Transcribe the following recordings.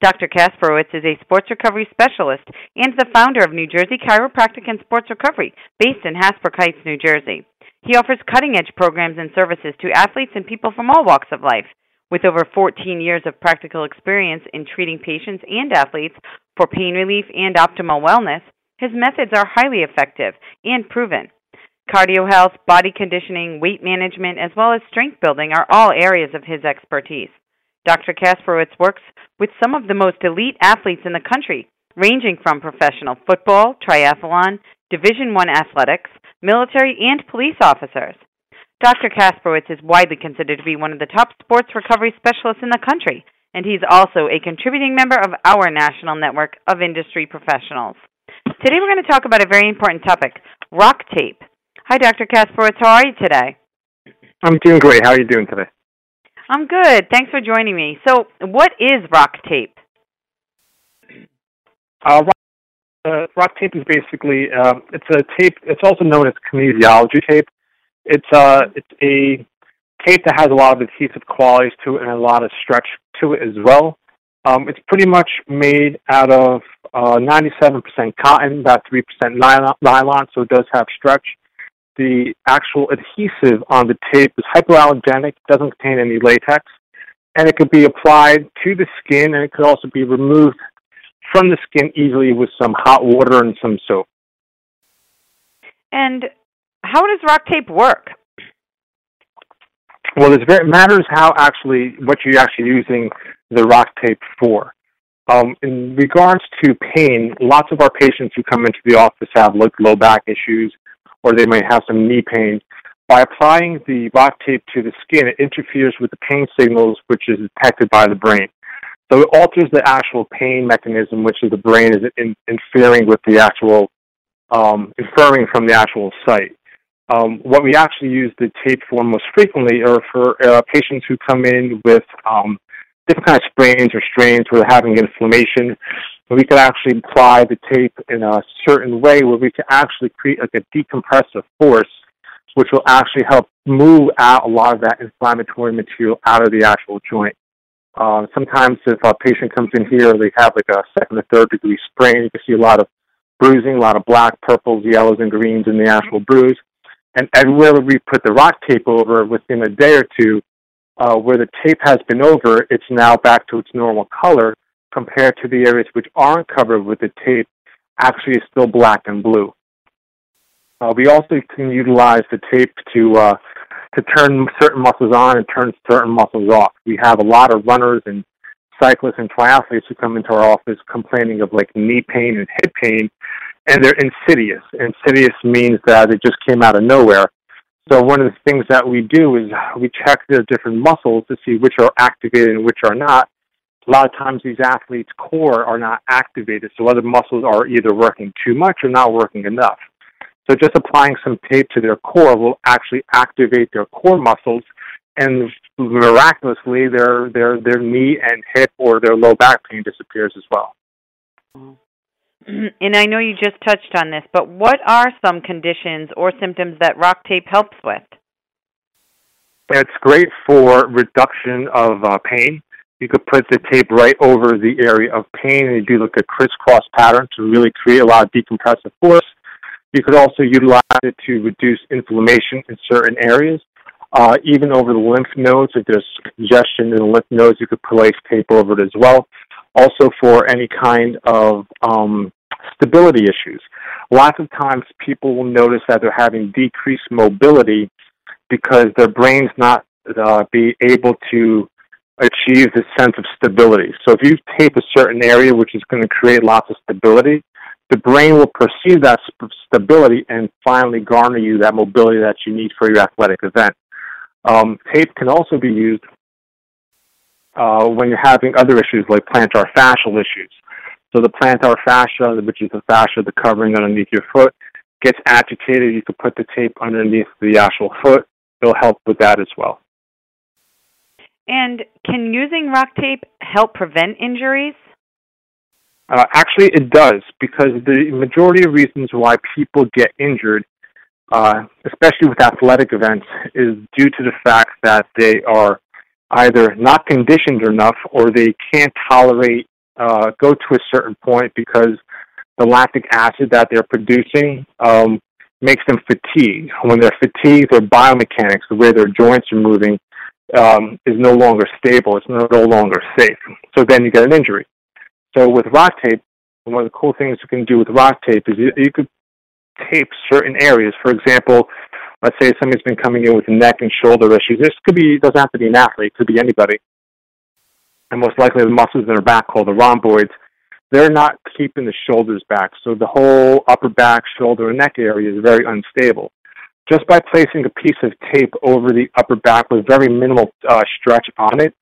Dr. Kasprowicz is a sports recovery specialist and the founder of New Jersey Chiropractic and Sports Recovery, based in Hasbrouck Heights, New Jersey. He offers cutting edge programs and services to athletes and people from all walks of life. With over 14 years of practical experience in treating patients and athletes for pain relief and optimal wellness, his methods are highly effective and proven. Cardio health, body conditioning, weight management, as well as strength building are all areas of his expertise. Dr. Kasprowicz works with some of the most elite athletes in the country, ranging from professional football, triathlon, Division I athletics, military, and police officers. Dr. Kasprowicz is widely considered to be one of the top sports recovery specialists in the country, and he's also a contributing member of our national network of industry professionals. Today we're going to talk about a very important topic rock tape. Hi, Dr. Kasprowicz. How are you today? I'm doing great. How are you doing today? I'm good. Thanks for joining me. So, what is rock tape? Uh, rock, uh, rock tape is basically uh, it's a tape. It's also known as kinesiology tape. It's uh it's a tape that has a lot of adhesive qualities to it and a lot of stretch to it as well. Um, it's pretty much made out of uh, 97% cotton, about 3% nylon, so it does have stretch the actual adhesive on the tape is hypoallergenic, doesn't contain any latex, and it could be applied to the skin and it could also be removed from the skin easily with some hot water and some soap. And how does rock tape work? Well, it matters how actually what you're actually using the rock tape for. Um, in regards to pain, lots of our patients who come into the office have like low back issues, or they might have some knee pain. By applying the rock tape to the skin, it interferes with the pain signals which is detected by the brain. So it alters the actual pain mechanism, which is the brain is in, interfering with the actual, um, inferring from the actual site. Um, what we actually use the tape for most frequently are for uh, patients who come in with um, different kinds of sprains or strains where they're having inflammation we could actually apply the tape in a certain way where we can actually create like a decompressive force, which will actually help move out a lot of that inflammatory material out of the actual joint. Uh, sometimes if a patient comes in here, they have like a second or third degree sprain. You can see a lot of bruising, a lot of black, purples, yellows, and greens in the actual bruise. And everywhere we put the rock tape over, within a day or two, uh, where the tape has been over, it's now back to its normal color compared to the areas which aren't covered with the tape actually is still black and blue. Uh, we also can utilize the tape to uh, to turn certain muscles on and turn certain muscles off. We have a lot of runners and cyclists and triathletes who come into our office complaining of like knee pain and hip pain, and they're insidious. Insidious means that it just came out of nowhere. So one of the things that we do is we check their different muscles to see which are activated and which are not, a lot of times these athletes' core are not activated, so other muscles are either working too much or not working enough. So just applying some tape to their core will actually activate their core muscles, and miraculously, their their their knee and hip or their low back pain disappears as well. And I know you just touched on this, but what are some conditions or symptoms that rock tape helps with? It's great for reduction of uh, pain you could put the tape right over the area of pain and do like a crisscross pattern to really create a lot of decompressive force. You could also utilize it to reduce inflammation in certain areas. Uh, even over the lymph nodes, if there's congestion in the lymph nodes, you could place tape over it as well. Also for any kind of um, stability issues. Lots of times people will notice that they're having decreased mobility because their brain's not uh, be able to achieve this sense of stability. So if you tape a certain area which is going to create lots of stability, the brain will perceive that stability and finally garner you that mobility that you need for your athletic event. Um, tape can also be used uh, when you're having other issues like plantar fascial issues. So the plantar fascia, which is the fascia, the covering underneath your foot, gets agitated. You could put the tape underneath the actual foot. It'll help with that as well. And can using rock tape help prevent injuries? Uh, actually, it does because the majority of reasons why people get injured, uh, especially with athletic events, is due to the fact that they are either not conditioned enough or they can't tolerate uh, go to a certain point because the lactic acid that they're producing um, makes them fatigue. When they're fatigued, their biomechanics, the way their joints are moving, um, is no longer stable. It's no, longer safe. So then you get an injury. So with rock tape, one of the cool things you can do with rock tape is you, you could tape certain areas. For example, let's say somebody's been coming in with neck and shoulder issues. This could be doesn't have to be an athlete. It could be anybody. And most likely the muscles in their back called the rhomboids, they're not keeping the shoulders back. So the whole upper back, shoulder, and neck area is very unstable. Just by placing a piece of tape over the upper back with very minimal uh, stretch on it,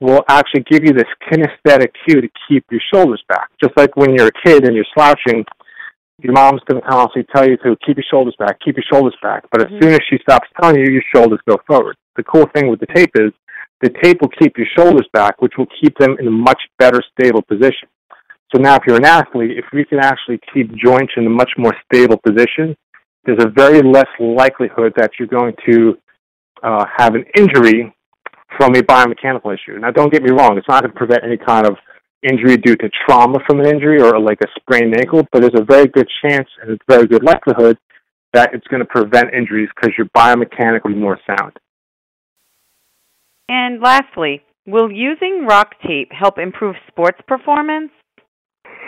will actually give you this kinesthetic cue to keep your shoulders back. Just like when you're a kid and you're slouching, your mom's going to constantly tell you to keep your shoulders back, keep your shoulders back. But as mm-hmm. soon as she stops telling you, your shoulders go forward. The cool thing with the tape is the tape will keep your shoulders back, which will keep them in a much better stable position. So now if you're an athlete, if we can actually keep joints in a much more stable position, there's a very less likelihood that you're going to uh, have an injury from a biomechanical issue. Now, don't get me wrong; it's not going to prevent any kind of injury due to trauma from an injury or like a sprained ankle, but there's a very good chance and a very good likelihood that it's going to prevent injuries because you're biomechanically more sound. And lastly, will using rock tape help improve sports performance?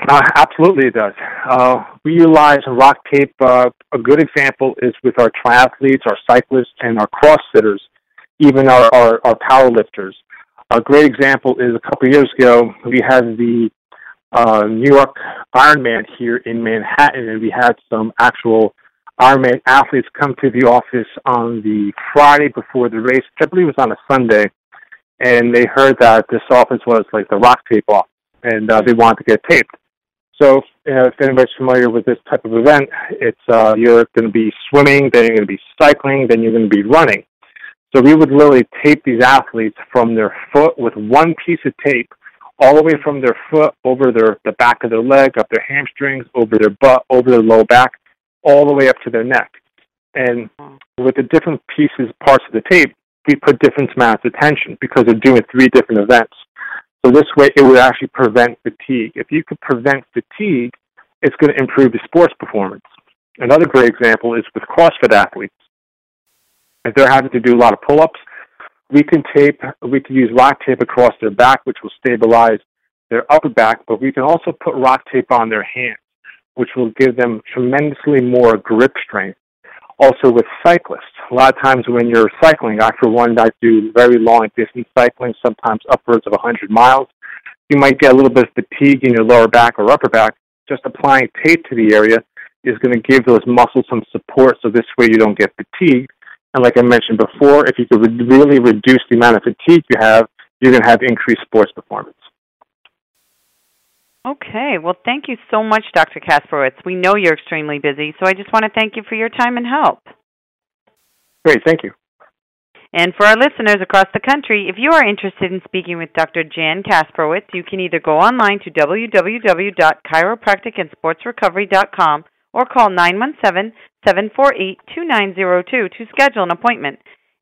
Uh, absolutely, it does. Uh, we utilize rock tape. Uh, a good example is with our triathletes, our cyclists, and our crossfitters even our, our, our power lifters. A great example is a couple of years ago, we had the uh, New York Ironman here in Manhattan, and we had some actual Ironman athletes come to the office on the Friday before the race, I believe it was on a Sunday, and they heard that this office was like the rock tape off, and uh, they wanted to get taped. So, uh, if anybody's familiar with this type of event, it's uh, you're going to be swimming, then you're going to be cycling, then you're going to be running. So we would literally tape these athletes from their foot with one piece of tape all the way from their foot over their the back of their leg, up their hamstrings, over their butt, over their low back, all the way up to their neck. And with the different pieces, parts of the tape, we put different amounts of tension because they're doing three different events. So this way, it would actually prevent fatigue. If you could prevent fatigue, it's going to improve the sports performance. Another great example is with CrossFit athletes. If they're having to do a lot of pull-ups, we can tape, we can use rock tape across their back, which will stabilize their upper back, but we can also put rock tape on their hands, which will give them tremendously more grip strength. Also with cyclists, a lot of times when you're cycling, for one, I do very long distance cycling, sometimes upwards of 100 miles. You might get a little bit of fatigue in your lower back or upper back. Just applying tape to the area is going to give those muscles some support so this way you don't get fatigued and like I mentioned before, if you could really reduce the amount of fatigue you have, you're going to have increased sports performance. Okay. Well, thank you so much, Dr. Kasprowicz. We know you're extremely busy, so I just want to thank you for your time and help. Great. Thank you. And for our listeners across the country, if you are interested in speaking with Dr. Jan Kasprowicz, you can either go online to www.chiropracticandsportsrecovery.com or call 917 748 2902 to schedule an appointment.